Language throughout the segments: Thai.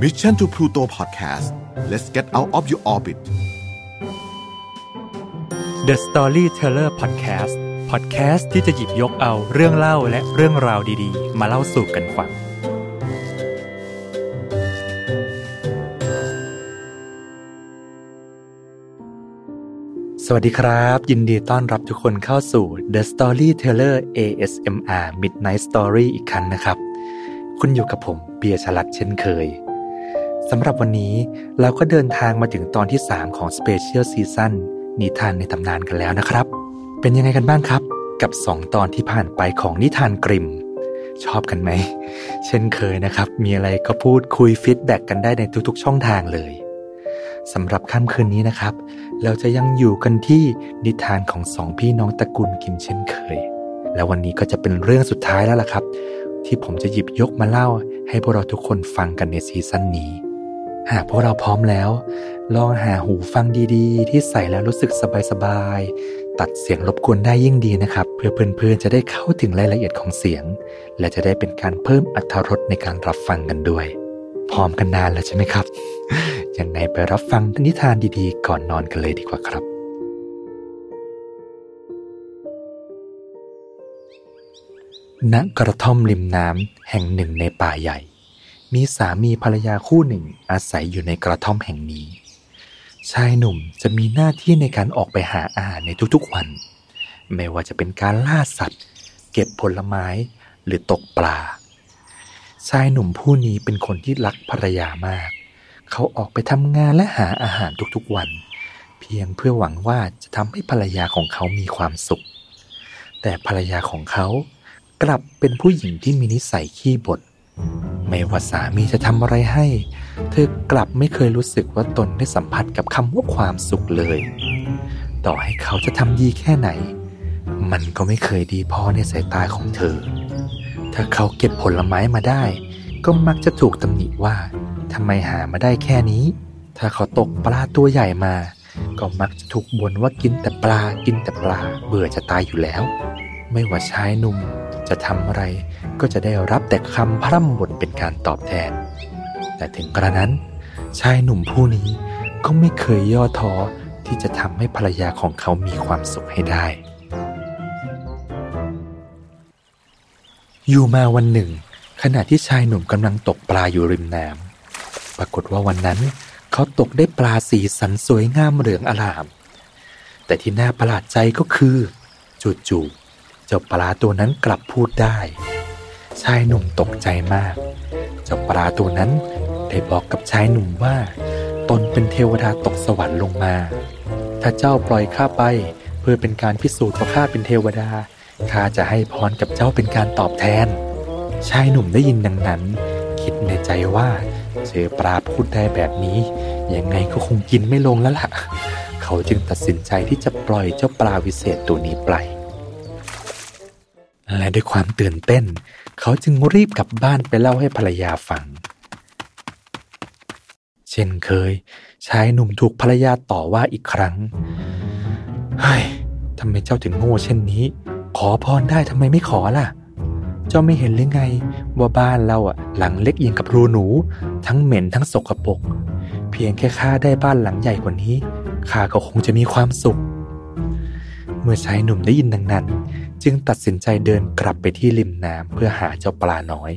Mission to Pluto Podcast let's get out of your orbit The Storyteller Podcast Podcast ที่จะหยิบยกเอาเรื่องเล่าและเรื่องราวดีๆ มาเล่าสู่กันฟัง สวัสดีครับ ยินดีต้อนรับทุกคนเข้าสู่ The Storyteller ASMR Midnight Story อีกครั้งนะครับ คุณอยู่กับผมเบียร์ชลัดเช่นเคย สำหรับวันนี้เราก็เดินทางมาถึงตอนที่ 3 ของ Special Season นิทานในตำนานกันแล้วนะครับ เป็นยังไงกันบ้างครับ กับ 2 ตอนที่ผ่านไปของนิทานกริม ชอบกันไหม เช่นเคยนะครับ มีอะไรก็พูดคุย feedback กันได้ในทุกๆ ช่องทางเลยสำหรับค่ำคืนนี้นะครับ เราจะยังอยู่กันที่นิทานของสองพี่น้องตระกูลกริมเช่นเคย และวันนี้ก็จะเป็นเรื่องสุดท้ายแล้วล่ะครับ ที่ผมจะหยิบยกมาเล่าให้พวกเราทุกคนฟังกันในซีซั่นนี้ หากพวกเราพร้อมแล้ว ลองหาหูฟังดีๆ ที่ใส่แล้วรู้สึกสบายๆ ตัดเสียงรบกวนได้ยิ่งดีนะครับ เพื่อเพื่อนๆจะได้เข้าถึงรายละเอียดของเสียง และจะได้เป็นการเพิ่มอรรถรสในการรับฟังกันด้วย พร้อมกันนานแล้วใช่ไหมครับ ยังไงไปรับฟังนิทานดีๆ ก่อนนอนกันเลยดีกว่าครับ ณกระท่อมริมน้ำแห่งหนึ่งในป่าใหญ่ มีสามีภรรยาคู่หนึ่งอาศัยอยู่ในกระท่อมแห่งนี้ ชายหนุ่มจะมีหน้าที่ในการออกไปหาอาหารในทุกๆวัน ไม่ว่าจะเป็นการล่าสัตว์ เก็บผลไม้หรือตกปลา ชายหนุ่มผู้นี้เป็นคนที่รักภรรยามาก เขาออกไปทำงานและหาอาหารทุกๆวัน เพียงเพื่อหวังว่าจะทำให้ภรรยาของเขามีความสุข แต่ภรรยาของเขากลับเป็นผู้หญิงที่มีนิสัยขี้บ่น ไม่ว่าสามีจะทำอะไรให้ เธอกลับไม่เคยรู้สึกว่าตนได้สัมผัสกับคำว่าความสุขเลย ต่อให้เขาจะทำดีแค่ไหน มันก็ไม่เคยดีพอในสายตาของเธอ ถ้าเขาเก็บผลไม้มาได้ ก็มักจะถูกตำหนิว่าทำไมหามาได้แค่นี้ ถ้าเขาตกปลาตัวใหญ่มา ก็มักจะถูกบ่นว่ากินแต่ปลากินแต่ปลาเบื่อจะตายอยู่แล้ว ไม่ว่าชายหนุ่มจะทำอะไรก็จะได้รับแต่คำพร่ำบ่นเป็นการตอบแทน แต่ถึงกระนั้น ชายหนุ่มผู้นี้ก็ไม่เคยย่อท้อที่จะทำให้ภรรยาของเขามีความสุขให้ได้ อยู่มาวันหนึ่ง ขณะที่ชายหนุ่มกำลังตกปลาอยู่ริมน้ำปรากฏว่าวันนั้น เขาตกได้ปลาสีสันสวยงามเหลืองอลาม แต่ที่น่าประหลาดใจก็คือจู่ๆ เจ้าปลาตัวนั้นกลับพูดได้ ชายหนุ่มตกใจมาก เจ้าปลาตัวนั้นได้บอกกับชายหนุ่มว่า ตนเป็นเทวดาตกสวรรค์ลงมา ถ้าเจ้าปล่อยข้าไปเพื่อเป็นการพิสูจน์ว่าข้าเป็นเทวดาข้าจะให้พรกับเจ้าเป็นการตอบแทน ชายหนุ่มได้ยินดังนั้น คิดในใจว่าเจอปลาพูดได้แบบนี้ ยังไงก็คงกินไม่ลงแล้วล่ะ เขาจึงตัดสินใจที่จะปล่อยเจ้าปลาวิเศษตัวนี้ไป และด้วยความตื่นเต้น เขาจึงรีบกลับบ้านไปเล่าให้ภรรยาฟัง เช่นเคย ชายหนุ่มถูกภรรยาต่อว่าอีกครั้ง เฮ้ยทำไมเจ้าถึงโง่เช่นนี้ ขอพรได้ทำไมไม่ขอล่ะ เจ้าไม่เห็นหรือไง ว่าบ้านเราอะ หลังเล็กยิงกับรูหนู ทั้งเหม็นทั้งสกปรกเพียงแค่ข้าได้บ้านหลังใหญ่กว่านี้ข้าก็คงจะมีความสุข เมื่อชายหนุ่มได้ยินดังนั้น จึงตัดสินใจเดินกลับไปที่ริมน้ำเพื่อหาเจ้าปลาน้อย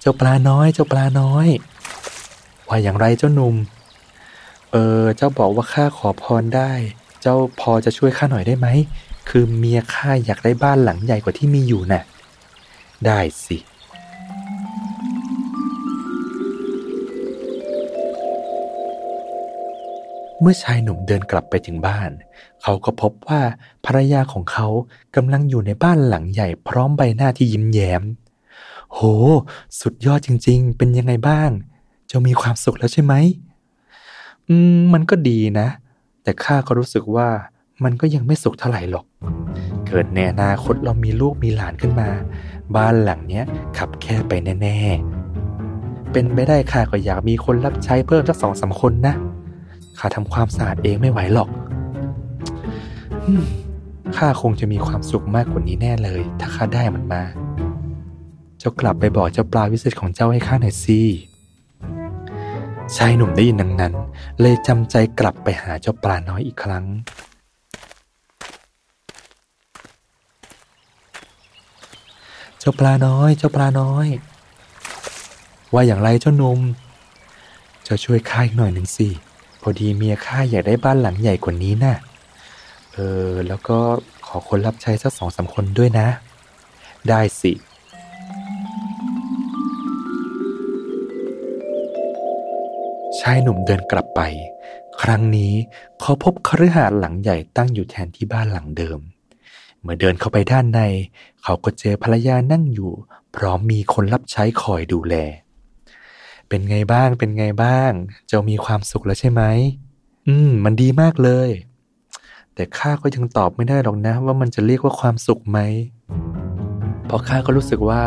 เจ้าปลาน้อย เจ้าปลาน้อย ว่าอย่างไรเจ้าหนุ่ม เออ เจ้าบอกว่าข้าขอพรได้ เจ้าพอจะช่วยข้าหน่อยได้ไหม คือเมียข้าอยากได้บ้านหลังใหญ่กว่าที่มีอยู่น่ะ ได้สิเเมื่อชายหนุ่มเดินกลับไปถึงบ้าน เขาก็พบว่าภรรยาของเขากำลังอยู่ในบ้านหลังใหญ่พร้อมใบหน้าที่ยิ้มแย้ม โห สุดยอดจริงๆ เป็นยังไงบ้าง เจ้ามีความสุขแล้วใช่ไหม อืม มันก็ดีนะ แต่ข้าก็รู้สึกว่ามันก็ยังไม่สุขเท่าไหร่หรอก เกิดในอนาคตเรามีลูกมีหลานขึ้นมา บ้านหลังเนี้ยขับแค่ไปแน่ ๆ เป็นไปได้ข้าก็อยากมีคนรับใช้เพิ่มสักสองสามคนนะ ข้าทำความสะอาดเองไม่ไหวหรอกข้าคงจะมีความสุขมากกว่านี้แน่เลย ถ้าข้าได้มันมา เจ้ากลับไปบอกเจ้าปลาวิเศษของเจ้าให้ข้าหน่อยสิชายหนุ่มได้ยินดังนั้น เลยจำใจกลับไปหาเจ้าปลาน้อยอีกครั้ง เจ้าปลาน้อย เจ้าปลาน้อย ว่าอย่างไรเจ้านุ่มจ้าช่วยข้าอีกหน่อยหนึ่งสิ พอดีเมียข้าอยากได้บ้านหลังใหญ่กว่านี้นะ่ะ เออ แล้วก็ขอคนรับใช้สักสองสาคนด้วยนะ ได้สิ ชายหนุ่มเดินกลับไป ครั้งนี้เขาพบคฤหาสน์หลังใหญ่ตั้งอยู่แทนที่บ้านหลังเดิม เมื่อเดินเข้าไปด้านใน เขาก็เจอภรรยานั่งอยู่ พร้อมมีคนรับใช้คอยดูแล เป็นไงบ้าง เป็นไงบ้าง เจ้ามีความสุขแล้วใช่ไหม อืม มันดีมากเลย แต่ข้าก็ยังตอบไม่ได้หรอกนะ ว่ามันจะเรียกว่าความสุขไหม เพราะข้าก็รู้สึกว่า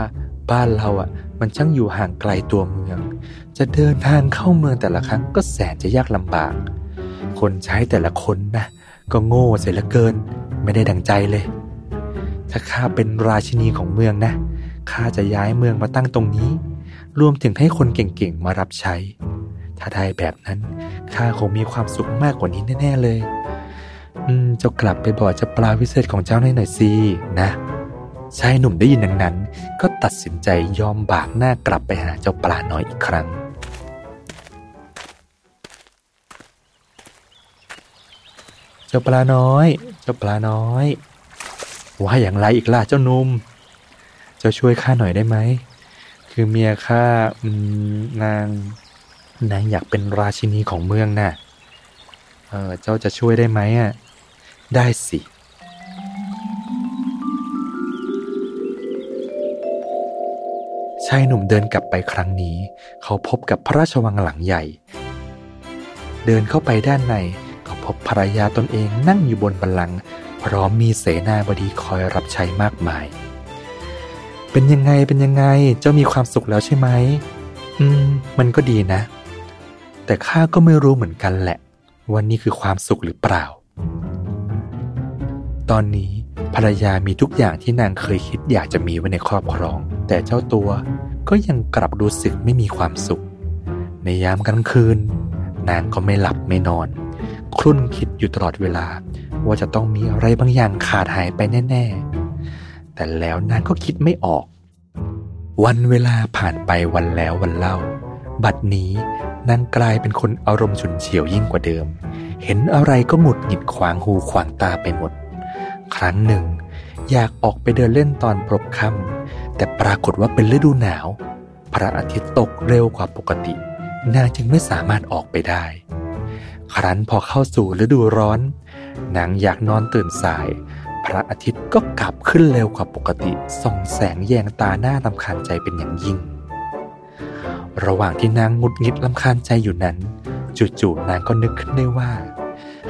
บ้านเราอะ มันช่างอยู่ห่างไกลตัวเมือง จะเดินทางเข้าเมืองแต่ละครั้งก็แสนจะยากลำบาก คนใช้แต่ละคนนะก็โง่เสียเหลือเกิน ไม่ได้ดังใจเลย ถ้าข้าเป็นราชินีของเมืองนะข้าจะย้ายเมืองมาตั้งตรงนี้ รวมถึงให้คนเก่งๆมารับใช้ ถ้าได้แบบนั้นข้าคงมีความสุขมากกว่านี้แน่ๆเลย อืมจ้ากลับไปบอกเจ้าปลาวิเศษของเจ้าหน่อยสินะชายหนุ่มได้ยินดังนั้น ก็ตัดสินใจยอมบากหน้ากลับไปหาเจ้าปลาน้อยอีกครั้ง เจ้าปลาน้อย เจ้าปลาน้อย ว่าอย่างไรอีกล่ะเจ้านุ่ม เจ้าช่วยข้าหน่อยได้ไหม คือเมียข้านางนางอยากเป็นราชินีของเมืองน่ะ เออเจ้าจะช่วยได้ไหมอะ ได้สิ ชายหนุ่มเดินกลับไปครั้งนี้ เขาพบกับพระราชวังหลังใหญ่ เดินเข้าไปด้านในก็พบภรรยาตนเองนั่งอยู่บนบัลลังก์พร้อมมีเสนาบดีคอยรับใช้มากมาย เป็นยังไงเป็นยังไง เจ้ามีความสุขแล้วใช่ไหม อืม มันก็ดีนะ แต่ข้าก็ไม่รู้เหมือนกันแหละว่านี่คือความสุขหรือเปล่า ตอนนี้ภรรยามีทุกอย่างที่นางเคยคิดอยากจะมีไว้ในครอบครอง แต่เจ้าตัวก็ยังกลับรู้สึกไม่มีความสุข ในยามกลางคืน นางก็ไม่หลับไม่นอน ครุ่นคิดอยู่ตลอดเวลา ว่าจะต้องมีอะไรบางอย่างขาดหายไปแน่ ๆ แต่แล้วนางก็คิดไม่ออก วันเวลาผ่านไปวันแล้ววันเล่า บัดนี้นางกลายเป็นคนอารมณ์ฉุนเฉียวยิ่งกว่าเดิม เห็นอะไรก็หงุดหงิดขวางหูขวางตาไปหมด ครั้งหนึ่ง อยากออกไปเดินเล่นตอนพรบค่ำแต่ปรากฏว่าเป็นฤดูหนาว พระอาทิตย์ตกเร็วกว่าปกติ นางจึงไม่สามารถออกไปได้ ครั้นพอเข้าสู่ฤดูร้อนนางอยากนอนตื่นสาย พระอาทิตย์ก็กลับขึ้นเร็วกว่าปกติส่องแสงแยงตาหน้าลำคาญใจเป็นอย่างยิ่ง ระหว่างที่นางงุดงิดลำคาญใจอยู่นั้นจู่ๆนางก็นึกขึ้นได้ว่า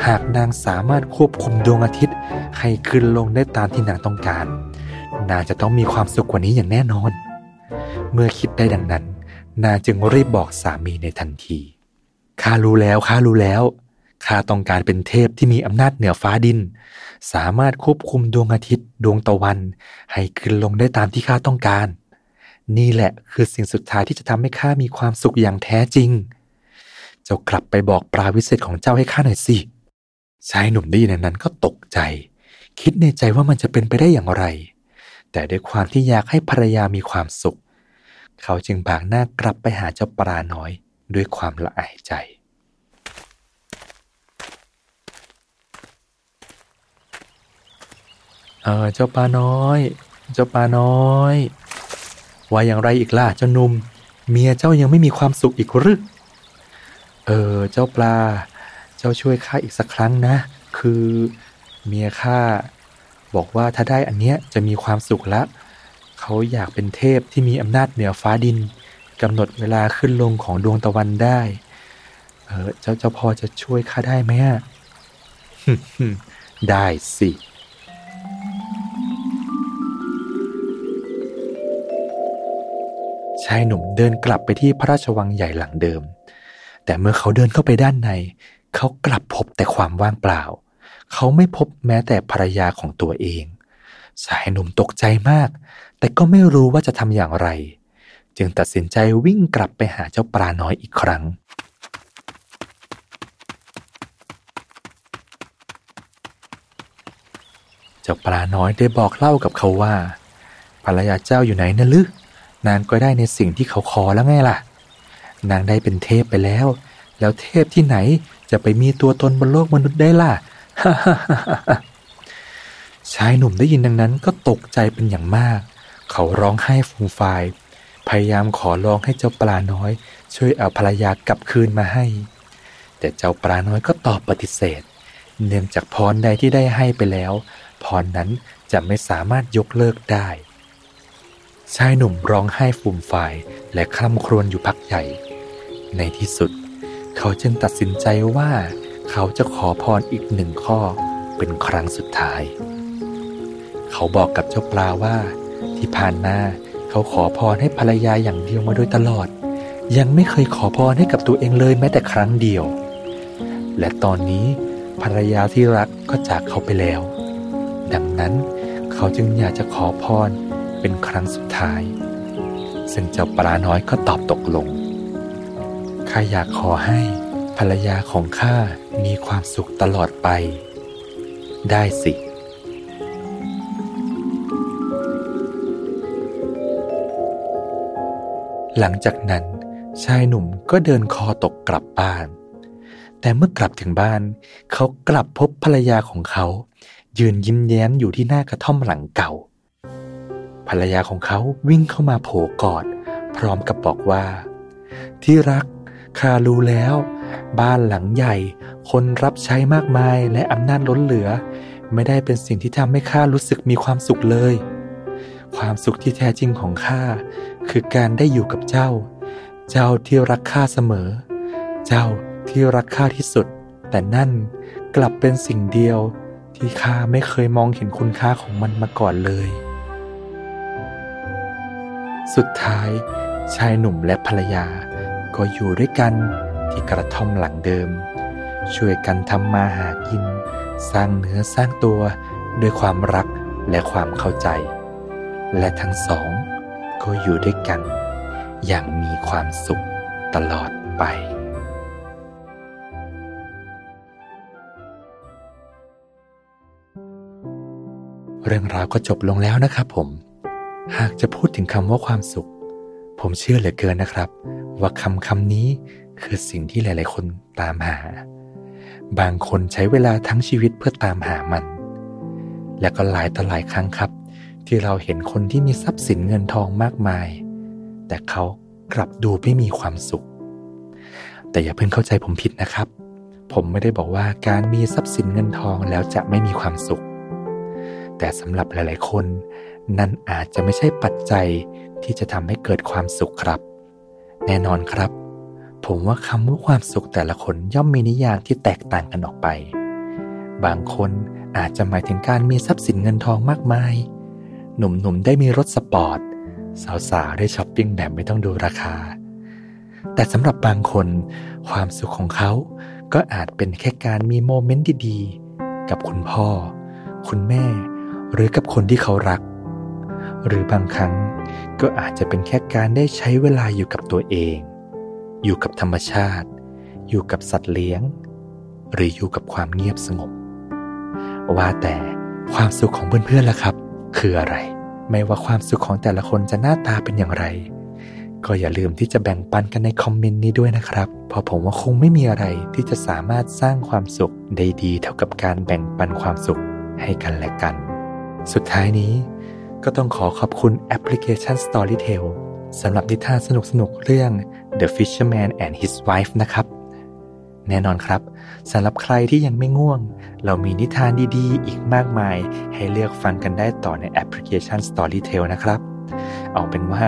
หากนางสามารถควบคุมดวงอาทิตย์ให้ขึ้นลงได้ตามที่นางต้องการ นางจะต้องมีความสุขกว่านี้อย่างแน่นอน เมื่อคิดได้ดังนั้น นางจึงรีบบอกสามีในทันทีข้ารู้แล้วข้ารู้แล้ว ข้าต้องการเป็นเทพที่มีอำนาจเหนือฟ้าดิน สามารถควบคุมดวงอาทิตย์ดวงตะวัน ให้ขึ้นลงได้ตามที่ข้าต้องการ นี่แหละคือสิ่งสุดท้ายที่จะทำให้ข้ามีความสุขอย่างแท้จริง เจ้ากลับไปบอกปลาวิเศษของเจ้าให้ข้าหน่อยสิชายหนุ่มได้ยินนั้นก็ตกใจ คิดในใจว่ามันจะเป็นไปได้อย่างไร แต่ด้วยความที่อยากให้ภรรยามีความสุข เขาจึงบากหน้ากลับไปหาเจ้าปลาน้อยด้วยความละอายใจ เออเจ้าปลาน้อย เจ้าปลาน้อยว่าอย่างไรอีกล่ะเจ้านุ่ม เมียเจ้ายังไม่มีความสุขอีกหรือเออเจ้าปลา เจ้าช่วยข้าอีกสักครั้งนะ คือเมียข้าบอกว่าถ้าได้อันเนี้ยจะมีความสุขละเขาอยากเป็นเทพที่มีอำนาจเหนือฟ้าดินกำหนดเวลาขึ้นลงของดวงตะวันได้ เออเจ้าเจ้าพอจะช่วยข้าได้ไหมได้สิ ชายหนุ่มเดินกลับไปที่พระราชวังใหญ่หลังเดิม แต่เมื่อเขาเดินเข้าไปด้านใน เขากลับพบแต่ความว่างเปล่า เขาไม่พบแม้แต่ภรรยาของตัวเอง ชายหนุ่มตกใจมาก แต่ก็ไม่รู้ว่าจะทำอย่างไร จึงตัดสินใจวิ่งกลับไปหาเจ้าปลาน้อยอีกครั้งเจ้าปลาน้อยได้บอกเล่ากับเขาว่าภรรยาเจ้าอยู่ไหนนะลึก นางก็ได้ในสิ่งที่เขาขอแล้วไงล่ะ นางได้เป็นเทพไปแล้ว แล้วเทพที่ไหนจะไปมีตัวตนบนโลกมนุษย์ได้ล่ะ ชายหนุ่มได้ยินดังนั้นก็ตกใจเป็นอย่างมาก เขาร้องไห้ฟูมฟาย พยายามขอร้องให้เจ้าปลาน้อย ช่วยเอาภรรยากลับคืนมาให้ แต่เจ้าปลาน้อยก็ตอบปฏิเสธ เนื่องจากพรใดที่ได้ให้ไปแล้ว พรนั้นจะไม่สามารถยกเลิกได้ ชายหนุ่มร้องไห้ฟูมฟายและคร่ำครวญอยู่พักใหญ่ ในที่สุด เขาจึงตัดสินใจว่า เขาจะขอพรอีกหนึ่งข้อเป็นครั้งสุดท้าย เขาบอกกับเจ้าปลาว่า ที่ผ่านมาเขาขอพรให้ภรรยาอย่างเดียวมาโดยตลอด ยังไม่เคยขอพรให้กับตัวเองเลยแม้แต่ครั้งเดียว และตอนนี้ภรรยาที่รักก็จากเขาไปแล้ว ดังนั้นเขาจึงอยากจะขอพร เป็นครั้งสุดท้าย ซึ่งเจ้าปลาน้อยก็ตอบตกลง ข้าอยากขอให้ภรรยาของข้ามีความสุขตลอดไป ได้สิหลังจากนั้นชายหนุ่มก็เดินคอตกกลับบ้าน แต่เมื่อกลับถึงบ้าน เขากลับพบภรรยาของเขา ยืนยิ้มแย้มอยู่ที่หน้ากระท่อมหลังเก่า ภรรยาของเขาวิ่งเข้ามาโผกอด พร้อมกับบอกว่า ที่รักข้ารู้แล้ว บ้านหลังใหญ่ คนรับใช้มากมายและอำนาจล้นเหลือ ไม่ได้เป็นสิ่งที่ทำให้ข้ารู้สึกมีความสุขเลย ความสุขที่แท้จริงของข้าคือการได้อยู่กับเจ้า เจ้าที่รักข้าเสมอ เจ้าที่รักข้าที่สุด แต่นั่นกลับเป็นสิ่งเดียวที่ข้าไม่เคยมองเห็นคุณค่าของมันมาก่อนเลย สุดท้ายชายหนุ่มและภรรยา ก็อยู่ด้วยกันที่กระท่อมหลังเดิม ช่วยกันทำมาหากิน สร้างเนื้อสร้างตัวด้วยความรักและความเข้าใจ และทั้งสอง ก็อยู่ด้วยกัน อย่างมีความสุขตลอดไปเรื่องราวก็จบลงแล้วนะครับผม หากจะพูดถึงคำว่าความสุข ผมเชื่อเหลือเกินนะครับ ว่าคำคำนี้คือสิ่งที่หลาย ๆ คนตามหา บางคนใช้เวลาทั้งชีวิตเพื่อตามหามัน และก็หลายต่อหลายครั้งครับ ที่เราเห็นคนที่มีทรัพย์สินเงินทองมากมาย แต่เขากลับดูไม่มีความสุข แต่อย่าเพิ่งเข้าใจผมผิดนะครับ ผมไม่ได้บอกว่าการมีทรัพย์สินเงินทองแล้วจะไม่มีความสุข แต่สำหรับหลาย ๆ คน นั่นอาจจะไม่ใช่ปัจจัยที่จะทำให้เกิดความสุขครับ แน่นอนครับ ผมว่าคำว่าความสุขแต่ละคนย่อมมีนิยามที่แตกต่างกันออกไป บางคนอาจจะหมายถึงการมีทรัพย์สินเงินทองมากมาย หนุ่มๆได้มีรถสปอร์ต สาวๆได้ช้อปปิ้งแบบไม่ต้องดูราคา แต่สำหรับบางคนความสุขของเขา ก็อาจเป็นแค่การมี moment ดีๆ กับคุณพ่อ คุณแม่ หรือกับคนที่เขารัก หรือบางครั้งก็อาจจะเป็นแค่การได้ใช้เวลาอยู่กับตัวเอง อยู่กับธรรมชาติ อยู่กับสัตว์เลี้ยง หรืออยู่กับความเงียบสงบ ว่าแต่ความสุขของเพื่อนๆล่ะครับ คืออะไร ไม่ว่าความสุขของแต่ละคนจะหน้าตาเป็นอย่างไร ก็อย่าลืมที่จะแบ่งปันกันในคอมเมนต์นี้ด้วยนะครับ เพราะผมว่าคงไม่มีอะไรที่จะสามารถสร้างความสุขได้ดีเท่ากับการแบ่งปันความสุขให้กันและกัน สุดท้ายนี้ ก็ต้องขอขอบคุณแอปพลิเคชัน Storytel สำหรับนิทานสนุกๆเรื่อง The Fisherman and His Wife นะครับ แน่นอนครับสำหรับใครที่ยังไม่ง่วง เรามีนิทานดีๆ อีกมากมาย ให้เลือกฟังกันได้ต่อในแอปพลิเคชัน Storytel นะครับ เอาเป็นว่า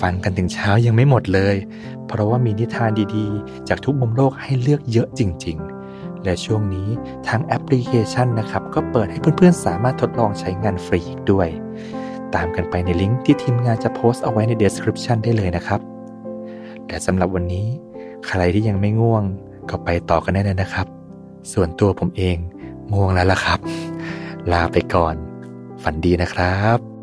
ฟังกันถึงเช้ายังไม่หมดเลย เพราะว่ามีนิทานดีๆ จากทุกมุมโลกให้เลือกเยอะจริง ๆและช่วงนี้ทางแอปพลิเคชันนะครับ ก็เปิดให้เพื่อนๆ สามารถทดลองใช้งานฟรีอีกด้วย ตามกันไปในลิงก์ที่ทีมงานจะโพสต์เอาไว้ใน description ได้เลยนะครับ แต่สำหรับวันนี้ ใครที่ยังไม่ง่วง ก็ไปต่อกันได้เลยนะครับ ส่วนตัวผมเองง่วงแล้วล่ะครับ ลาไปก่อน ฝันดีนะครับ